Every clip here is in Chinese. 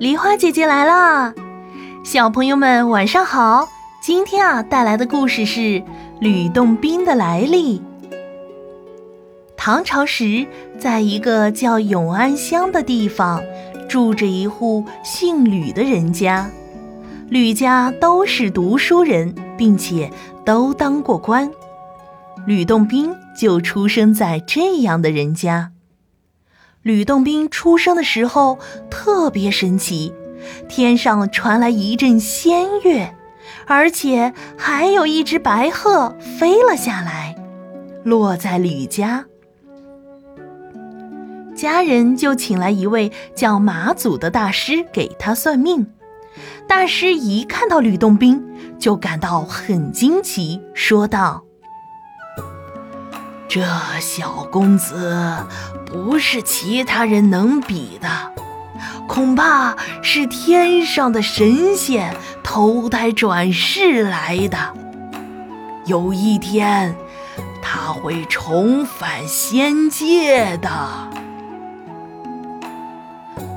梨花姐姐来啦！小朋友们晚上好。今天啊，带来的故事是吕洞宾的来历。唐朝时，在一个叫永安乡的地方，住着一户姓吕的人家。吕家都是读书人，并且都当过官。吕洞宾就出生在这样的人家。吕洞宾出生的时候特别神奇，天上传来一阵仙乐，而且还有一只白鹤飞了下来，落在吕家。家人就请来一位叫马祖的大师给他算命。大师一看到吕洞宾，就感到很惊奇，说道。这小公子不是其他人能比的，恐怕是天上的神仙投胎转世来的。有一天，他会重返仙界的。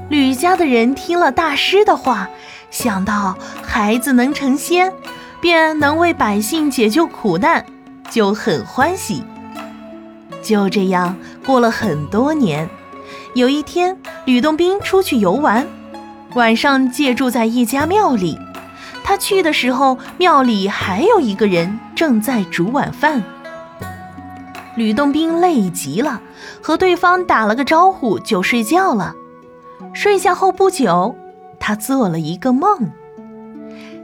吕家的人听了大师的话，想到孩子能成仙，便能为百姓解救苦难，就很欢喜。就这样过了很多年，有一天，吕洞宾出去游玩，晚上借住在一家庙里。他去的时候，庙里还有一个人正在煮晚饭。吕洞宾累极了，和对方打了个招呼就睡觉了。睡下后不久，他做了一个梦，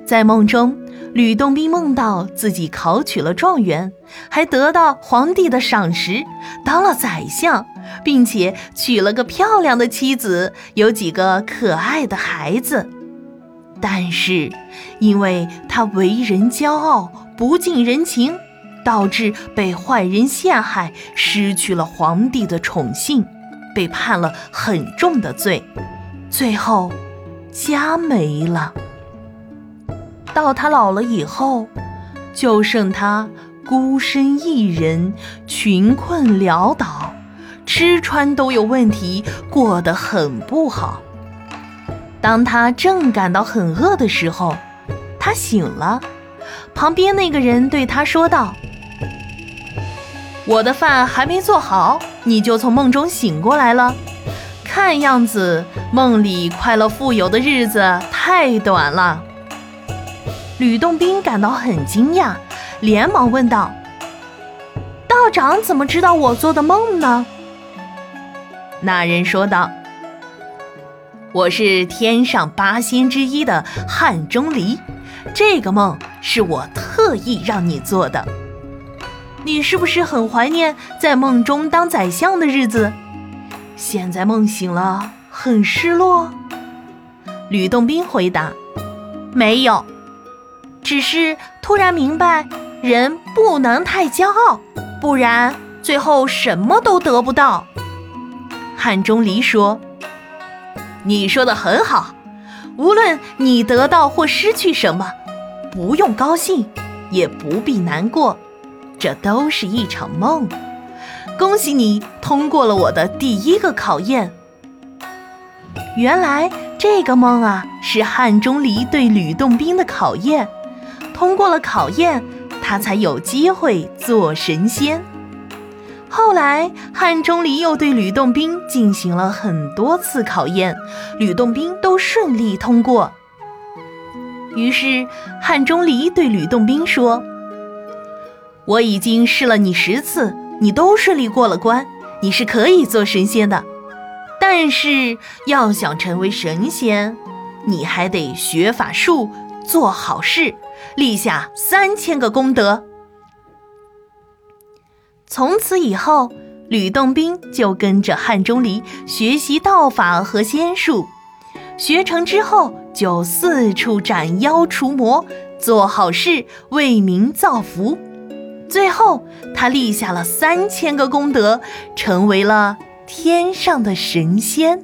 在梦中。吕洞宾梦到自己考取了状元，还得到皇帝的赏识，当了宰相，并且娶了个漂亮的妻子，有几个可爱的孩子。但是，因为他为人骄傲，不近人情，导致被坏人陷害，失去了皇帝的宠幸，被判了很重的罪，最后家没了。到他老了以后，就剩他孤身一人，穷困潦倒，吃穿都有问题，过得很不好。当他正感到很饿的时候，他醒了，旁边那个人对他说道：“我的饭还没做好，你就从梦中醒过来了。看样子梦里快乐富有的日子太短了。”吕洞宾感到很惊讶，连忙问道：“道长怎么知道我做的梦呢？”那人说道：“我是天上八仙之一的汉钟离，这个梦是我特意让你做的。你是不是很怀念在梦中当宰相的日子？现在梦醒了，很失落？”吕洞宾回答：“没有。”只是突然明白，人不能太骄傲，不然最后什么都得不到。汉钟离说：“你说的很好，无论你得到或失去什么，不用高兴，也不必难过，这都是一场梦。恭喜你通过了我的第一个考验。原来这个梦啊，是汉钟离对吕洞宾的考验。”通过了考验，他才有机会做神仙。后来，汉钟离又对吕洞宾进行了很多次考验，吕洞宾都顺利通过。于是，汉钟离对吕洞宾说：“我已经试了你十次，你都顺利过了关，你是可以做神仙的。但是，要想成为神仙，你还得学法术，做好事。”立下三千个功德。从此以后，吕洞宾就跟着汉钟离学习道法和仙术。学成之后，就四处斩妖除魔，做好事，为民造福。最后，他立下了三千个功德，成为了天上的神仙。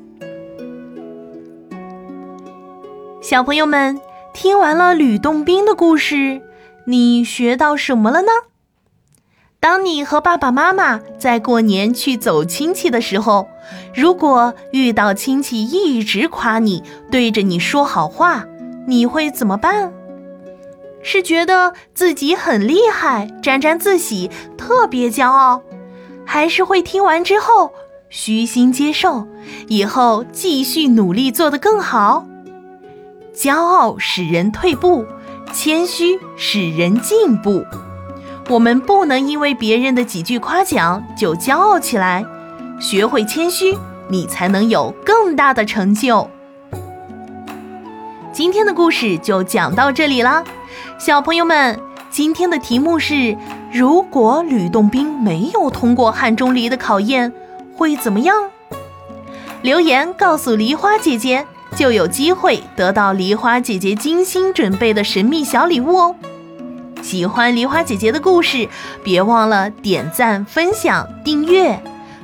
小朋友们。听完了吕洞宾的故事，你学到什么了呢？当你和爸爸妈妈在过年去走亲戚的时候，如果遇到亲戚一直夸你，对着你说好话，你会怎么办？是觉得自己很厉害，沾沾自喜，特别骄傲，还是会听完之后虚心接受，以后继续努力做得更好？骄傲使人退步，谦虚使人进步。我们不能因为别人的几句夸奖就骄傲起来，学会谦虚，你才能有更大的成就。今天的故事就讲到这里啦，小朋友们，今天的题目是：如果吕洞宾没有通过汉钟离的考验，会怎么样？留言告诉梨花姐姐，就有机会得到梨花姐姐精心准备的神秘小礼物哦。喜欢梨花姐姐的故事，别忘了点赞、分享、订阅。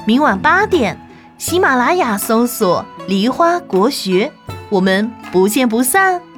明晚八点，喜马拉雅搜索“梨花国学”，我们不见不散。